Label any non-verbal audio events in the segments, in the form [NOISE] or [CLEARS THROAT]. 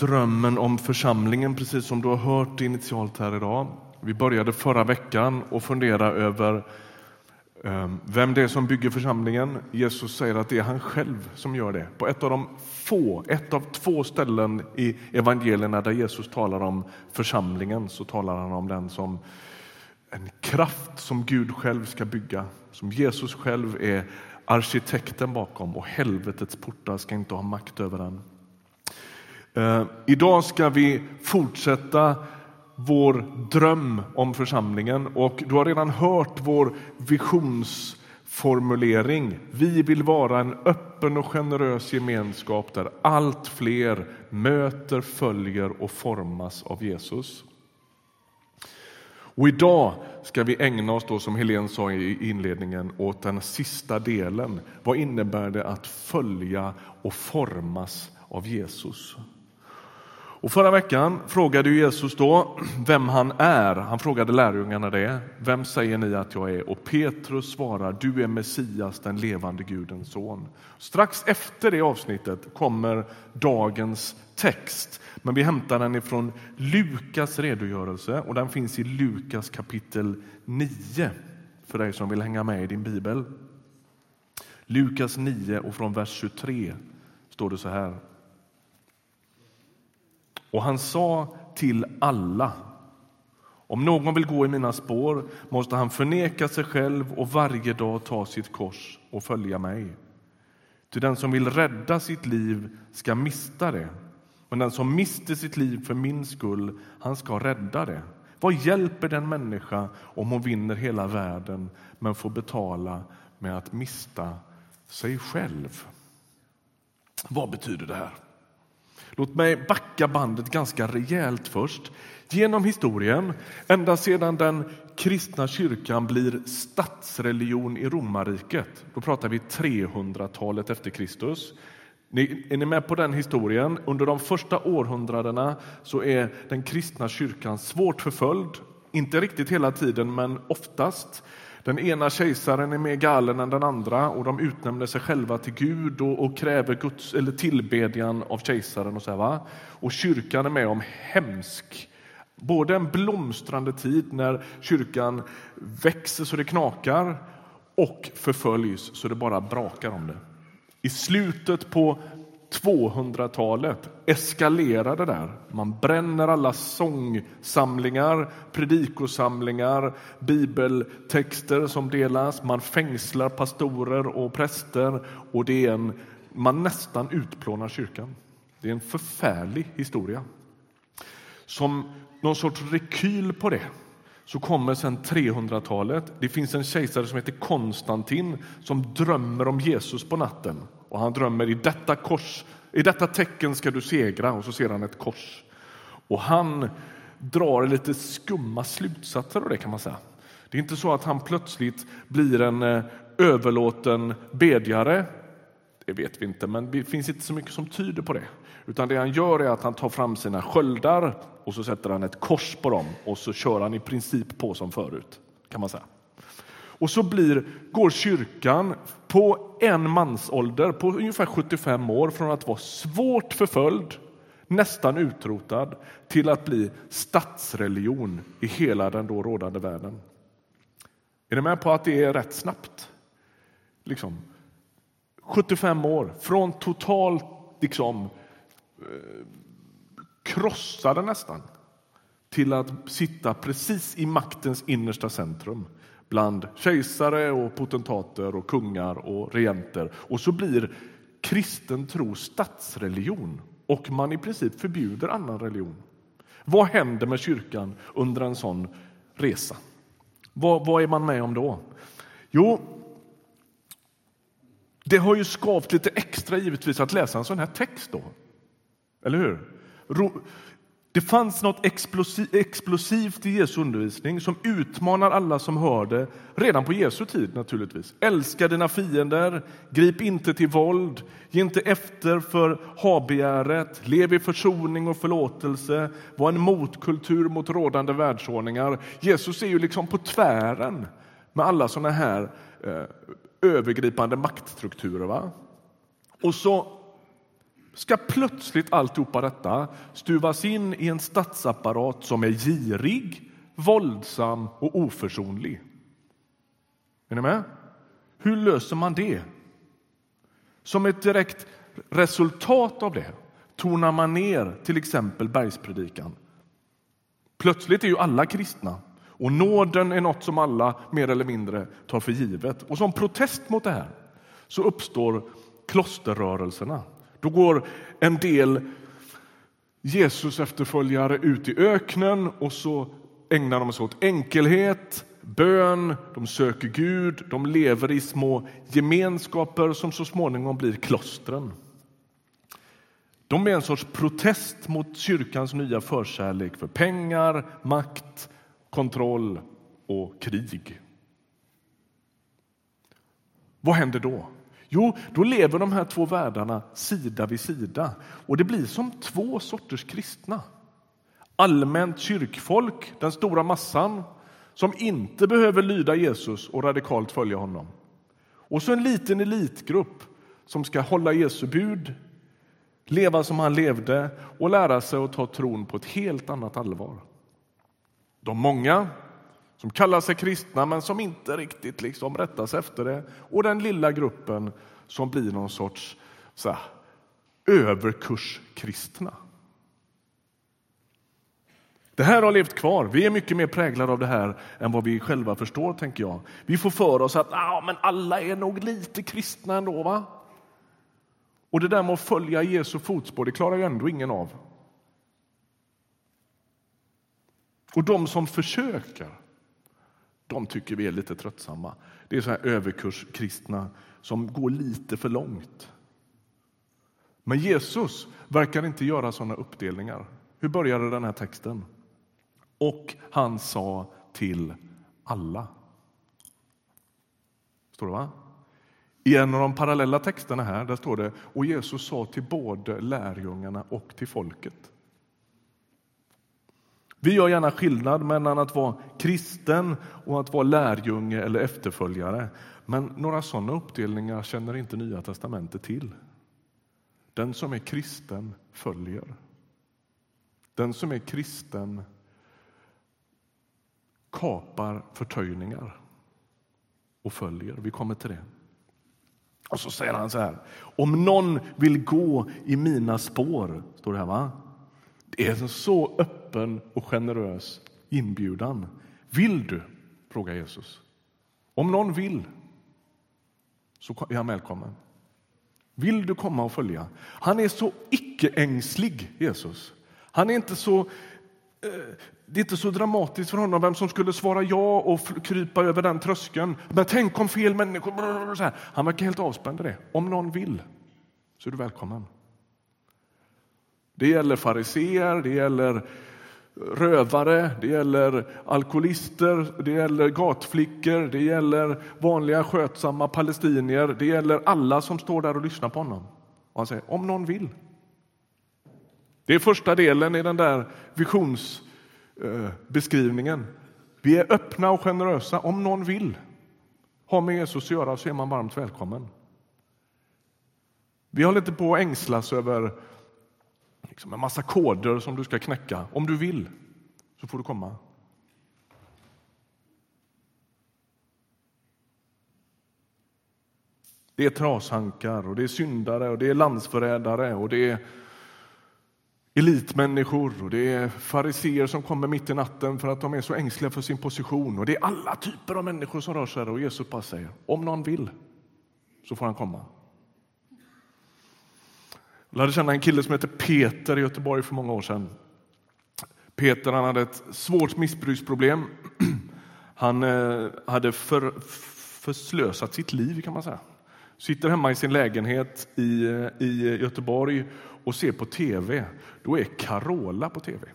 drömmen om församlingen, precis som du har hört initialt här idag. Vi började förra veckan att fundera över ehm, vem det är som bygger församlingen. Jesus säger att det är han själv som gör det. På ett av de få, ett av två ställen i evangelierna där Jesus talar om församlingen så talar han om den som en kraft som Gud själv ska bygga, som Jesus själv är arkitekten bakom och helvetets portar ska inte ha makt över den. Eh, idag ska vi fortsätta vår dröm om församlingen och du har redan hört vår visionsformulering. Vi vill vara en öppen och generös gemenskap där allt fler möter, följer och formas av Jesus. Och idag ska vi ägna oss, då, som Helene sa i inledningen, åt den sista delen. Vad innebär det att följa och formas av Jesus? Och förra veckan frågade Jesus då vem han är. Han frågade lärjungarna det. Vem säger ni att jag är? Och Petrus svarar, du är Messias, den levande Gudens son. Strax efter det avsnittet kommer dagens text. Men vi hämtar den ifrån Lukas redogörelse och den finns i Lukas kapitel 9 för dig som vill hänga med i din bibel. Lukas 9 och från vers 23 står det så här. Och han sa till alla om någon vill gå i mina spår måste han förneka sig själv och varje dag ta sitt kors och följa mig. Ty den som vill rädda sitt liv ska mista det men den som mister sitt liv för min skull, han ska rädda det. Vad hjälper den människa om hon vinner hela världen men får betala med att mista sig själv? Vad betyder det här? Låt mig backa bandet ganska rejält först. Genom historien, ända sedan den kristna kyrkan blir statsreligion i romarriket, då pratar vi 300-talet efter Kristus, ni, är ni med på den historien? Under de första århundradena så är den kristna kyrkan svårt förföljd. Inte riktigt hela tiden, men oftast. Den ena kejsaren är mer galen än den andra och de utnämner sig själva till Gud och, och kräver Guds, eller tillbedjan av kejsaren. Och, så här, va? och kyrkan är med om hemsk Både en blomstrande tid när kyrkan växer så det knakar och förföljs så det bara brakar om det. I slutet på 200-talet eskalerar det där. Man bränner alla sångsamlingar, predikosamlingar, bibeltexter som delas. Man fängslar pastorer och präster och det är en, man nästan utplånar kyrkan. Det är en förfärlig historia. Som någon sorts rekyl på det så kommer sen 300-talet. Det finns en kejsare som heter Konstantin som drömmer om Jesus på natten. Och Han drömmer i detta kors, i detta tecken ska du segra och så ser han ett kors. Och han drar lite skumma slutsatser av det kan man säga. Det är inte så att han plötsligt blir en eh, överlåten bedjare. Det vet vi inte, men det finns inte så mycket som tyder på det. Utan det han gör är att han tar fram sina sköldar och så sätter han ett kors på dem och så kör han i princip på som förut. kan man säga. Och så blir, går kyrkan på en mansålder, på ungefär 75 år, från att vara svårt förföljd, nästan utrotad, till att bli statsreligion i hela den då rådande världen. Är ni med på att det är rätt snabbt? Liksom, 75 år, från totalt liksom, eh, krossade nästan till att sitta precis i maktens innersta centrum bland kejsare och potentater och kungar och regenter. Och så blir kristen tro statsreligion och man i princip förbjuder annan religion. Vad händer med kyrkan under en sån resa? Vad, vad är man med om då? Jo, det har ju skavt lite extra givetvis att läsa en sån här text då. Eller hur? Det fanns något explosivt i Jesu undervisning som utmanar alla som hör det redan på Jesu tid. naturligtvis. Älska dina fiender, grip inte till våld, ge inte efter för habegäret, lev i försoning och förlåtelse, var en motkultur mot rådande världsordningar. Jesus är ju liksom på tvären med alla såna här eh, övergripande maktstrukturer. Va? Och så ska plötsligt alltihopa detta stuvas in i en statsapparat som är girig, våldsam och oförsonlig. Är ni med? Hur löser man det? Som ett direkt resultat av det tonar man ner till exempel bergspredikan. Plötsligt är ju alla kristna och nåden är något som alla mer eller mindre tar för givet. Och som protest mot det här så uppstår klosterrörelserna. Då går en del Jesus efterföljare ut i öknen och så ägnar de sig åt enkelhet, bön, de söker Gud, de lever i små gemenskaper som så småningom blir klostren. De är en sorts protest mot kyrkans nya förkärlek för pengar, makt, kontroll och krig. Vad händer då? Jo, då lever de här två världarna sida vid sida och det blir som två sorters kristna. Allmänt kyrkfolk, den stora massan, som inte behöver lyda Jesus och radikalt följa honom. Och så en liten elitgrupp som ska hålla Jesu bud, leva som han levde och lära sig att ta tron på ett helt annat allvar. De många som kallar sig kristna men som inte riktigt liksom rättas efter det och den lilla gruppen som blir någon sorts så här, överkurskristna. Det här har levt kvar. Vi är mycket mer präglade av det här än vad vi själva förstår. tänker jag. Vi får för oss att ah, men alla är nog lite kristna ändå. va? Och det där med att följa Jesu fotspår, det klarar ju ändå ingen av. Och de som försöker, de tycker vi är lite tröttsamma. Det är så här överkurskristna som går lite för långt. Men Jesus verkar inte göra såna uppdelningar. Hur började den här texten? Och han sa till alla. Står det va? I en av de parallella texterna här där står det och Jesus sa till både lärjungarna och till folket. Vi gör gärna skillnad mellan att vara kristen och att vara lärjunge eller efterföljare. Men några sådana uppdelningar känner inte Nya testamentet till. Den som är kristen följer. Den som är kristen kapar förtöjningar och följer. Vi kommer till det. Och så säger han så här. Om någon vill gå i mina spår, står det här va? Det är en så öppen och generös inbjudan. Vill du? frågar Jesus. Om någon vill så är han välkommen. Vill du komma och följa? Han är så icke-ängslig, Jesus. Han är inte så Eh, det är inte så dramatiskt för honom vem som skulle svara ja och krypa över den tröskeln. Men tänk om fel människor... Så här. Han verkar helt avspänd i det. Om någon vill så är du välkommen. Det gäller fariseer, det gäller rövare, det gäller alkoholister, det gäller gatflickor, det gäller vanliga skötsamma palestinier. Det gäller alla som står där och lyssnar på honom. Och han säger om någon vill det är första delen i den där visionsbeskrivningen. Vi är öppna och generösa. Om någon vill ha med Jesus att göra så är man varmt välkommen. Vi håller inte på att ängslas över liksom en massa koder som du ska knäcka. Om du vill så får du komma. Det är trashankar, och det är syndare, och det är landsförrädare och det är elitmänniskor och det är fariseer som kommer mitt i natten för att de är så ängsliga för sin position. Och Det är alla typer av människor som rör sig och Jesus bara säger om någon vill så får han komma. Jag lärde känna en kille som heter Peter i Göteborg för många år sedan. Peter han hade ett svårt missbruksproblem. [CLEARS THROAT] Han eh, hade för, förslösat sitt liv kan man säga. Sitter hemma i sin lägenhet i, eh, i Göteborg och ser på tv, då är Carola på tv.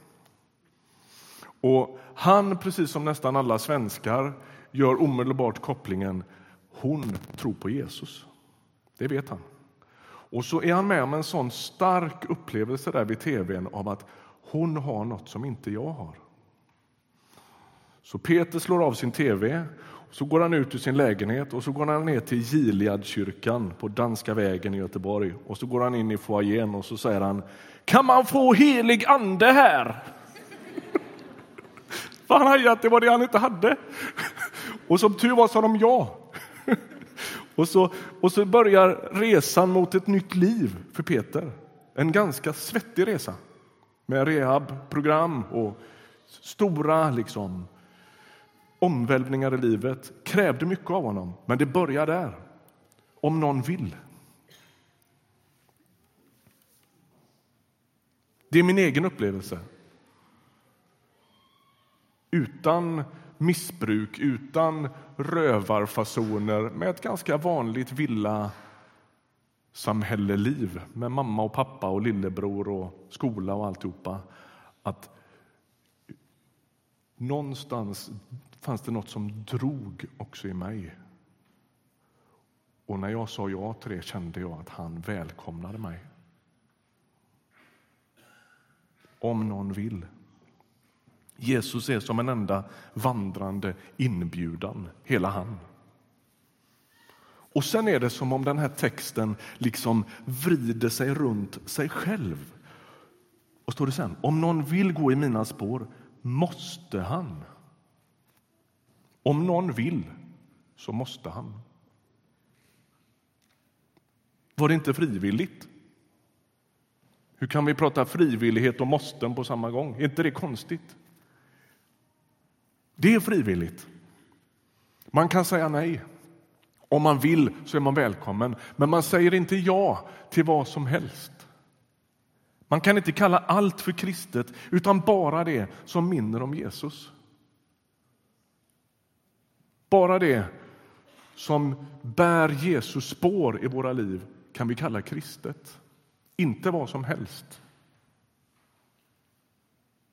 Och han, precis som nästan alla svenskar, gör omedelbart kopplingen hon tror på Jesus. Det vet han. Och så är han med om en sån stark upplevelse där vid tvn av att hon har något som inte jag har. Så Peter slår av sin tv Så går han ut ur sin lägenhet och så går han ner till Gileadkyrkan på Danska vägen i Göteborg. Och så går han in i foajén och så säger han Kan man få helig ande här? [LAUGHS] För han hajade att det var det han inte hade. [LAUGHS] Och som tur var sa de ja. [LAUGHS] Och så, och så börjar resan mot ett nytt liv för Peter. En ganska svettig resa med rehabprogram och stora liksom, omvälvningar i livet. Krävde mycket av honom, men det börjar där. Om någon vill. Det är min egen upplevelse. Utan missbruk, utan rövarfasoner med ett ganska vanligt villa samhälleliv med mamma och pappa och lillebror och skola och alltihopa. Att någonstans fanns det något som drog också i mig. Och när jag sa ja till det kände jag att han välkomnade mig. Om någon vill. Jesus är som en enda vandrande inbjudan, hela han. Och sen är det som om den här texten liksom vrider sig runt sig själv. Och står det sen, om någon vill gå i mina spår måste han. Om någon vill så måste han. Var det inte frivilligt? Hur kan vi prata frivillighet och måsten på samma gång? Är inte det konstigt? Det är frivilligt. Man kan säga nej. Om man vill så är man välkommen, men man säger inte ja till vad som helst. Man kan inte kalla allt för kristet, utan bara det som minner om Jesus. Bara det som bär Jesus spår i våra liv kan vi kalla kristet, inte vad som helst.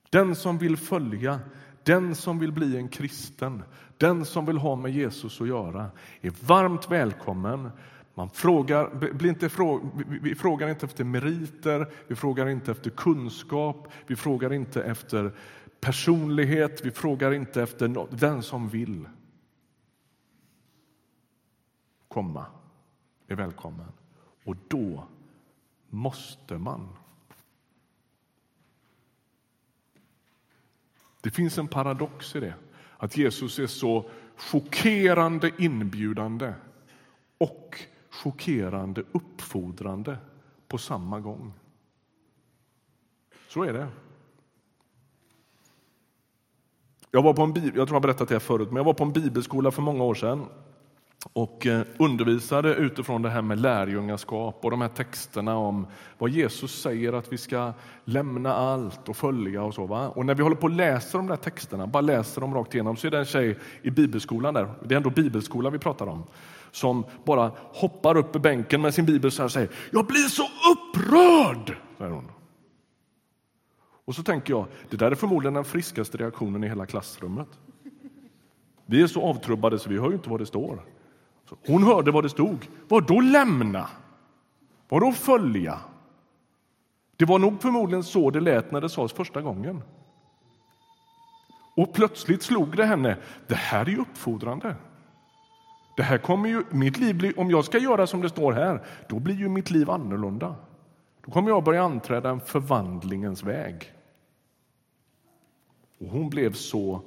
Den som vill följa den som vill bli en kristen, den som vill ha med Jesus att göra, är varmt välkommen. Man frågar, blir inte fråga, vi frågar inte efter meriter, vi frågar inte efter kunskap, vi frågar inte efter personlighet, vi frågar inte efter den som vill komma är välkommen. Och då måste man Det finns en paradox i det, att Jesus är så chockerande inbjudande och chockerande uppfordrande på samma gång. Så är det. Jag var på en, jag tror jag berättat det förut, men jag var på en bibelskola för många år sedan och eh, undervisade utifrån det här med lärjungaskap och de här texterna om vad Jesus säger att vi ska lämna allt och följa och så. Va? Och när vi håller på och läser de där texterna, bara läser dem rakt igenom, så är det en tjej i bibelskolan där, det är ändå bibelskolan vi pratar om, som bara hoppar upp i bänken med sin bibel och säger Jag blir så upprörd! Säger hon. Och så tänker jag, det där är förmodligen den friskaste reaktionen i hela klassrummet. Vi är så avtrubbade så vi hör ju inte vad det står. Hon hörde vad det stod. Vad då lämna? Vad då följa? Det var nog förmodligen så det lät när det sades första gången. Och plötsligt slog det henne. Det här är uppfordrande. Det här kommer ju, mitt liv blir, om jag ska göra som det står här, då blir ju mitt liv annorlunda. Då kommer jag börja anträda en förvandlingens väg. Och hon blev så...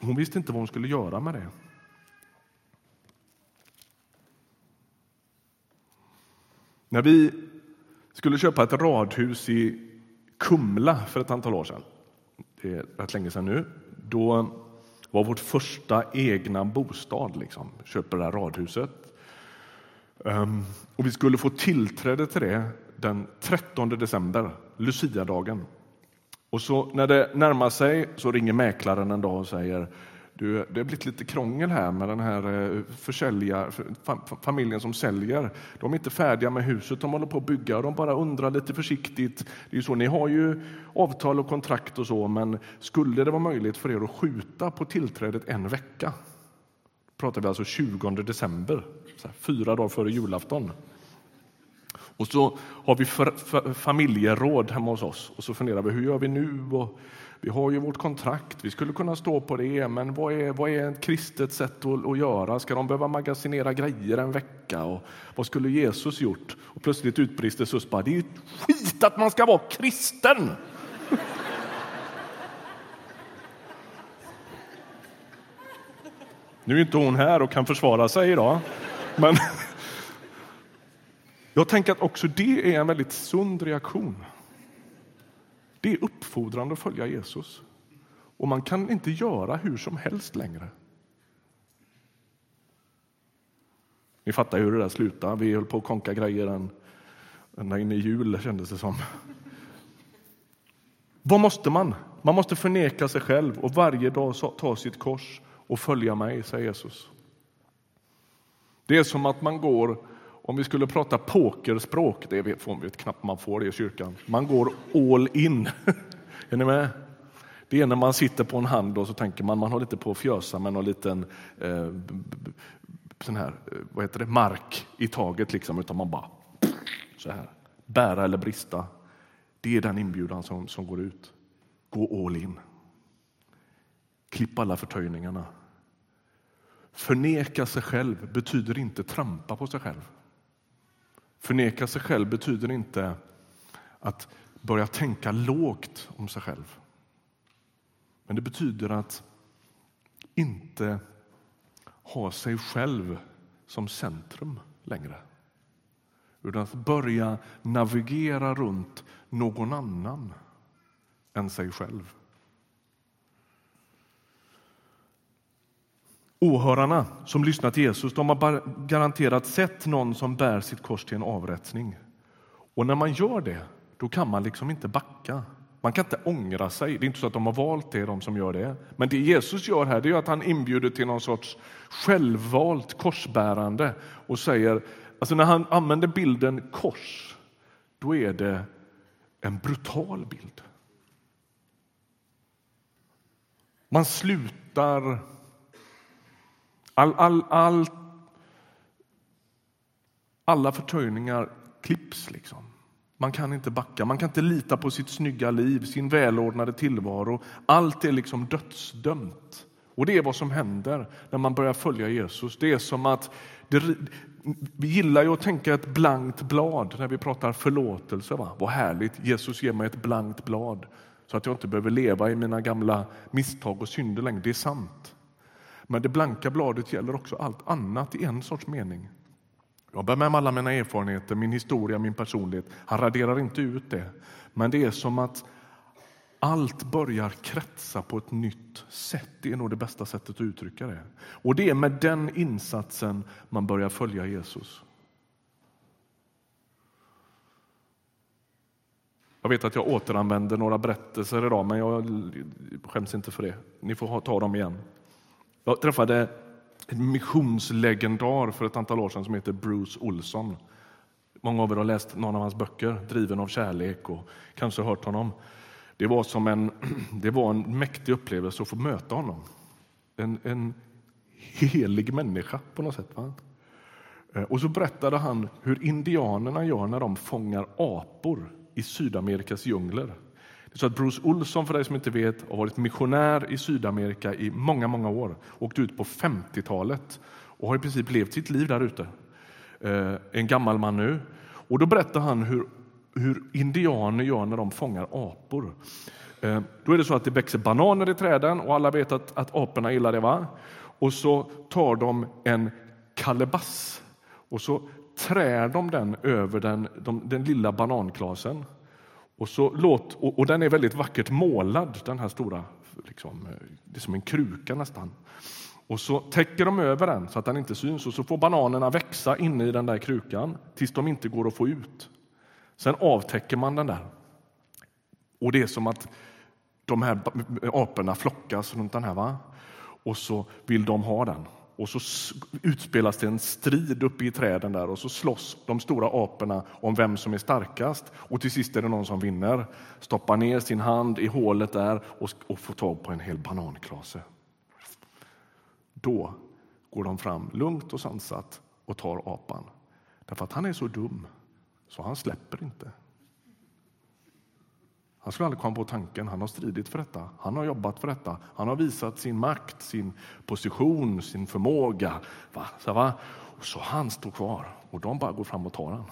Hon visste inte vad hon skulle göra med det. När vi skulle köpa ett radhus i Kumla för ett antal år sedan, det är rätt länge sedan nu, då var vårt första egna bostad. Liksom. Köper det här radhuset. Um, och vi skulle få tillträde till det den 13 december, Luciadagen. Och så när det närmar sig så ringer mäklaren en dag och säger du, det har blivit lite krångel här med den här eh, försälja, familjen som säljer. De är inte färdiga med huset de håller på att bygga och de bara undrar lite försiktigt. Det är så, ni har ju avtal och kontrakt och så, men skulle det vara möjligt för er att skjuta på tillträdet en vecka? Pratar vi alltså 20 december, fyra dagar före julafton. Och så har vi för, för, familjeråd hemma hos oss och så funderar vi hur gör vi nu? Och vi har ju vårt kontrakt, vi skulle kunna stå på det, men vad är, vad är ett kristet sätt att, att göra? Ska de behöva magasinera grejer en vecka? Och vad skulle Jesus gjort? Och plötsligt utbrister Suspa, det är skit att man ska vara kristen! Nu är inte hon här och kan försvara sig idag, men [LAUGHS] jag tänker att också det är en väldigt sund reaktion. Det är uppfordrande att följa Jesus. Och man kan inte göra hur som helst längre. Ni fattar hur det där slutar. Vi höll på att konka grejer ända in i jul, kändes det som. Vad måste man? Man måste förneka sig själv och varje dag ta sitt kors och följa mig, säger Jesus. Det är som att man går, om vi skulle prata pokerspråk, det vet, får vi knappt man får det i kyrkan, man går all in. [LAUGHS] är ni med? Det är när man sitter på en hand och så tänker man man har lite på att fjösa med någon liten eh, sån här, eh, vad heter det, mark i taget, liksom, utan man bara [LAUGHS] så här. Bära eller brista. Det är den inbjudan som, som går ut. Gå all in. Klipp alla förtöjningarna. Förneka sig själv betyder inte trampa på sig själv. Förneka sig själv betyder inte att börja tänka lågt om sig själv. Men det betyder att inte ha sig själv som centrum längre. Utan att börja navigera runt någon annan än sig själv. Åhörarna som lyssnar till Jesus de har garanterat sett någon som bär sitt kors till en avrättning. Och när man gör det, då kan man liksom inte backa. Man kan inte ångra sig. Det är inte så att de har valt det, de som gör det. Men det Jesus gör här, det är att han inbjuder till någon sorts självvalt korsbärande och säger, alltså när han använder bilden kors, då är det en brutal bild. Man slutar All, all, all, alla förtöjningar klipps. Liksom. Man kan inte backa, man kan inte lita på sitt snygga liv, sin välordnade tillvaro. Allt är liksom dödsdömt. Och det är vad som händer när man börjar följa Jesus. Det är som att det, vi gillar ju att tänka ett blankt blad när vi pratar förlåtelse. Va? Vad härligt, Jesus ger mig ett blankt blad så att jag inte behöver leva i mina gamla misstag och synder längre. Det är sant. Men det blanka bladet gäller också allt annat i en sorts mening. Jag bär med mig alla mina erfarenheter, min historia, min personlighet. Han raderar inte ut det. Men det är som att allt börjar kretsa på ett nytt sätt. Det är nog det bästa sättet att uttrycka det. Och det är med den insatsen man börjar följa Jesus. Jag vet att jag återanvänder några berättelser idag, men jag skäms inte för det. Ni får ta dem igen. Jag träffade en missionslegendar för ett antal år sedan som heter Bruce Olsson. Många av er har läst någon av hans böcker, Driven av kärlek, och kanske hört honom. Det var, som en, [CLEARS THROAT] det var en mäktig upplevelse att få möta honom. En, en helig människa på något sätt. Va? Eh, och så berättade han hur indianerna gör när de fångar apor i Sydamerikas djungler. Så att Bruce Olsson, för dig som inte vet, har varit missionär i Sydamerika i många, många år. Åkte ut på 50-talet och har i princip levt sitt liv där ute. Eh, en gammal man nu. Och då berättar han hur, hur indianer gör när de fångar apor. Eh, då är det så att det växer bananer i träden och alla vet att, att aporna gillar det. va? Och så tar de en kalebass och så trär de den över den, de, den lilla bananklasen. Och, så låt, och, och, den är väldigt vackert målad, den här stora, liksom, eh, det är som en kruka nästan. Och så täcker de över den så att den inte syns och så får bananerna växa inne i den där krukan tills de inte går att få ut. Sen avtäcker man den där. Och det är som att de här aporna flockas runt den här. Va? Och så vill de ha den. Och så utspelas det en strid uppe i träden där och så slåss de stora aporna om vem som är starkast. Och till sist är det någon som vinner, stoppar ner sin hand i hålet där och, och får tag på en hel bananklase. Då går de fram lugnt och sansat och tar apan. Därför att han är så dum Så han släpper inte. Han skulle aldrig komma på tanken. Han har stridit för detta. Han har jobbat för detta. Han har visat sin makt, sin position, sin förmåga. Va? Så, va? Och så han står kvar och de bara går fram och tar honom.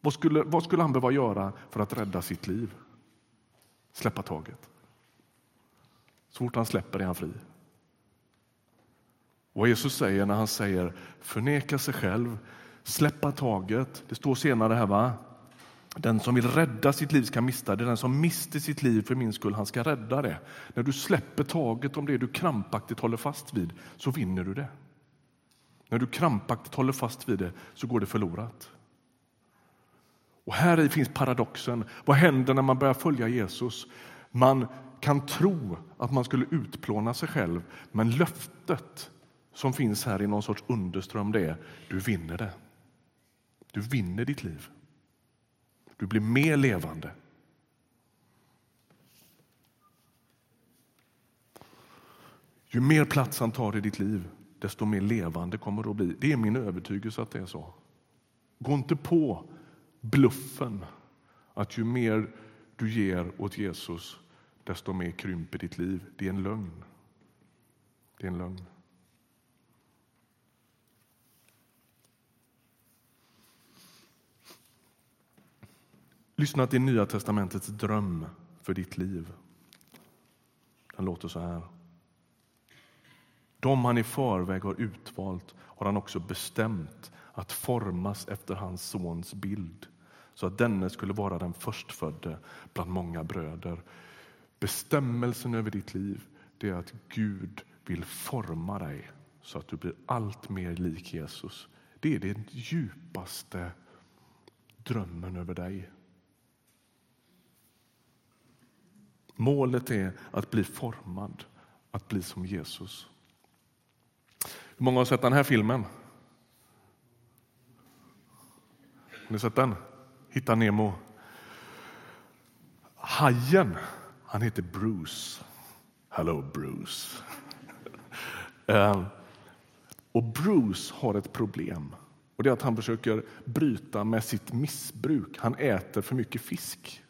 Vad skulle, vad skulle han behöva göra för att rädda sitt liv? Släppa taget. Så fort han släpper är han fri. Och Jesus säger när han säger förneka sig själv, släppa taget. Det står senare här, va? Den som vill rädda sitt liv ska mista det. Den som mister sitt liv för min skull, han ska rädda det. När du släpper taget om det du krampaktigt håller fast vid, så vinner du det. När du krampaktigt håller fast vid det, så går det förlorat. Och här i finns paradoxen. Vad händer när man börjar följa Jesus? Man kan tro att man skulle utplåna sig själv, men löftet som finns här i någon sorts underström det är du vinner det. Du vinner ditt liv. Du blir mer levande. Ju mer plats han tar i ditt liv, desto mer levande kommer det att bli. Det är min övertygelse att det är så. Gå inte på bluffen att ju mer du ger åt Jesus, desto mer krymper ditt liv. Det är en lögn. Det är en lögn. Lyssna till Nya testamentets dröm för ditt liv. Den låter så här. De han i förväg har utvalt har han också bestämt att formas efter hans sons bild så att denne skulle vara den förstfödde bland många bröder. Bestämmelsen över ditt liv det är att Gud vill forma dig så att du blir allt mer lik Jesus. Det är den djupaste drömmen över dig. Målet är att bli formad, att bli som Jesus. Hur många har sett den här filmen? Har ni sett den? Hitta Nemo. Hajen, han heter Bruce. Hello Bruce. [LAUGHS] Eh, och Bruce har ett problem. Och det är att Han försöker bryta med sitt missbruk. Han äter för mycket fisk.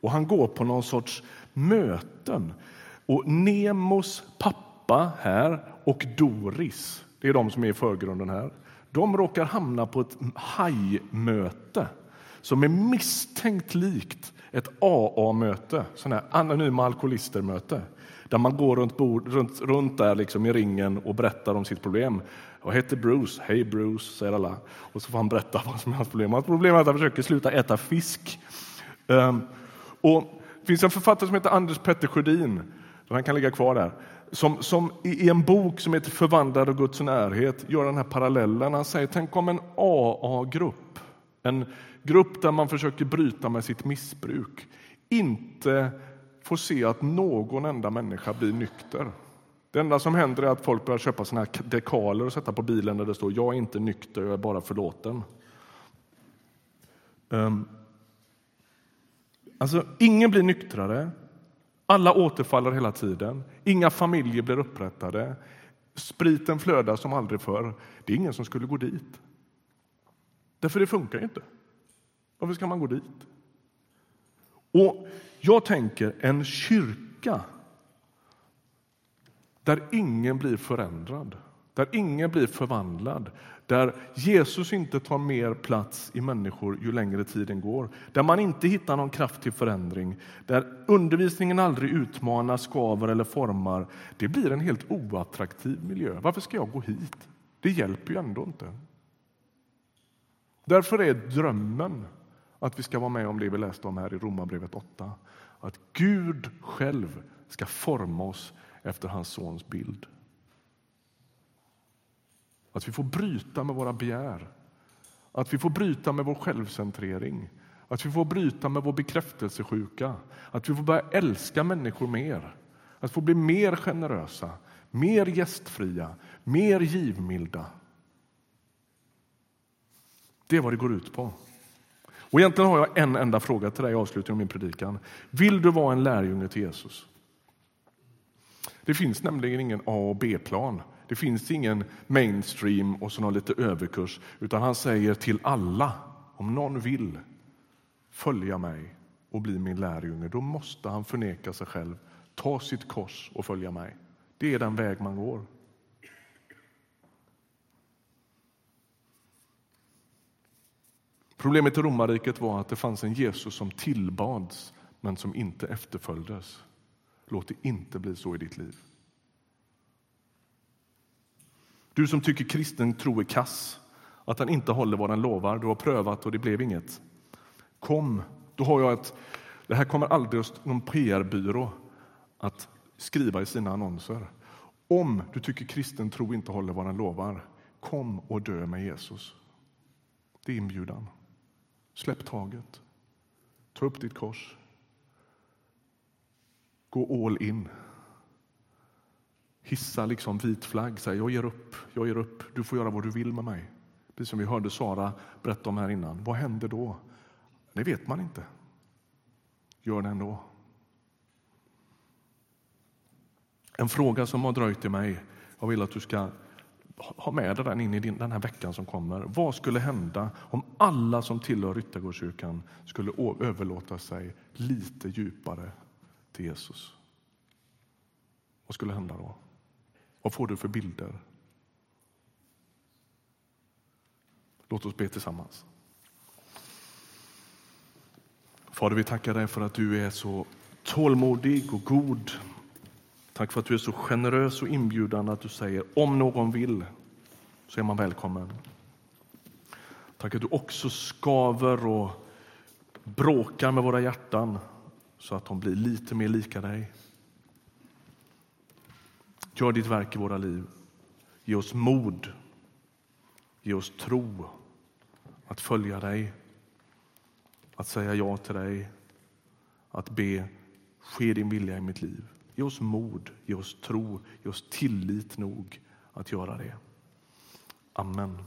Och Han går på någon sorts möten. Och Nemos pappa här och Doris, det är de som är i förgrunden här. De råkar hamna på ett hajmöte som är misstänkt likt ett AA-möte, sån här anonyma alkoholister-möte där man går runt, bord, runt, runt där liksom i ringen och berättar om sitt problem. Jag heter Bruce. Hej Bruce, säger alla. Och så får han berätta vad som är hans problem. Hans problem är att han försöker sluta äta fisk. Um, och det finns en författare som heter Anders Petter Sjödin, han kan ligga kvar där, som, som i en bok som heter Förvandlad och Guds närhet gör den här parallellen. Han säger, tänk om en AA-grupp, en grupp där man försöker bryta med sitt missbruk, inte får se att någon enda människa blir nykter. Det enda som händer är att folk börjar köpa såna här dekaler och sätta på bilen där det står jag är inte nykter, jag är bara förlåten. Um, alltså, ingen blir nyktrare, alla återfaller hela tiden. Inga familjer blir upprättade. Spriten flödar som aldrig förr. Det är ingen som skulle gå dit. Därför det funkar ju inte. Varför ska man gå dit? Och Jag tänker en kyrka där ingen blir förändrad, där ingen blir förvandlad, där Jesus inte tar mer plats i människor ju längre tiden går, där man inte hittar någon kraft till förändring, där undervisningen aldrig utmanar, skaver eller formar. Det blir en helt oattraktiv miljö. Varför ska jag gå hit? Det hjälper ju ändå inte. Därför är drömmen att vi ska vara med om det vi läste om här i Romarbrevet 8. Att Gud själv ska forma oss efter hans sons bild. Att vi får bryta med våra begär, att vi får bryta med vår självcentrering, att vi får bryta med vår bekräftelsesjuka, att vi får börja älska människor mer, att få bli mer generösa, mer gästfria, mer givmilda. Det är vad det går ut på. Och egentligen har jag en enda fråga till dig i avslutningen av min predikan. Vill du vara en lärjunge till Jesus? Det finns nämligen ingen A och B-plan. Det finns ingen mainstream och så någon lite överkurs, utan han säger till alla, om någon vill följa mig och bli min lärjunge, då måste han förneka sig själv, ta sitt kors och följa mig. Det är den väg man går. Problemet i romarriket var att det fanns en Jesus som tillbads men som inte efterföljdes. Låt det inte bli så i ditt liv. Du som tycker kristen tro är kass, att han inte håller vad den lovar, du har prövat och det blev inget. Kom, då har jag ett... Det här kommer aldrig någon PR-byrå att skriva i sina annonser. Om du tycker kristen tro inte håller vad den lovar, kom och dö med Jesus. Det är inbjudan. Släpp taget. Ta upp ditt kors. Gå all in. Hissa liksom vit flagg. Säg, jag ger upp, jag ger upp. Du får göra vad du vill med mig. Precis som vi hörde Sara berätta om här innan. Vad händer då? Det vet man inte. Gör det ändå. En fråga som har dröjt i mig, jag vill att du ska ha med dig den in i din, den här veckan som kommer. Vad skulle hända om alla som tillhör Ryttargårdskyrkan skulle överlåta sig lite djupare till Jesus? Vad skulle hända då? Vad får du för bilder? Låt oss be tillsammans. Fader, vi tackar dig för att du är så tålmodig och god. Tack för att du är så generös och inbjudande att du säger om någon vill så är man välkommen. Tack att du också skaver och bråkar med våra hjärtan så att de blir lite mer lika dig. Gör ditt verk i våra liv. Ge oss mod. Ge oss tro att följa dig, att säga ja till dig, att be ske din vilja i mitt liv. Ge oss mod, ge oss tro, ge oss tillit nog att göra det. Amen.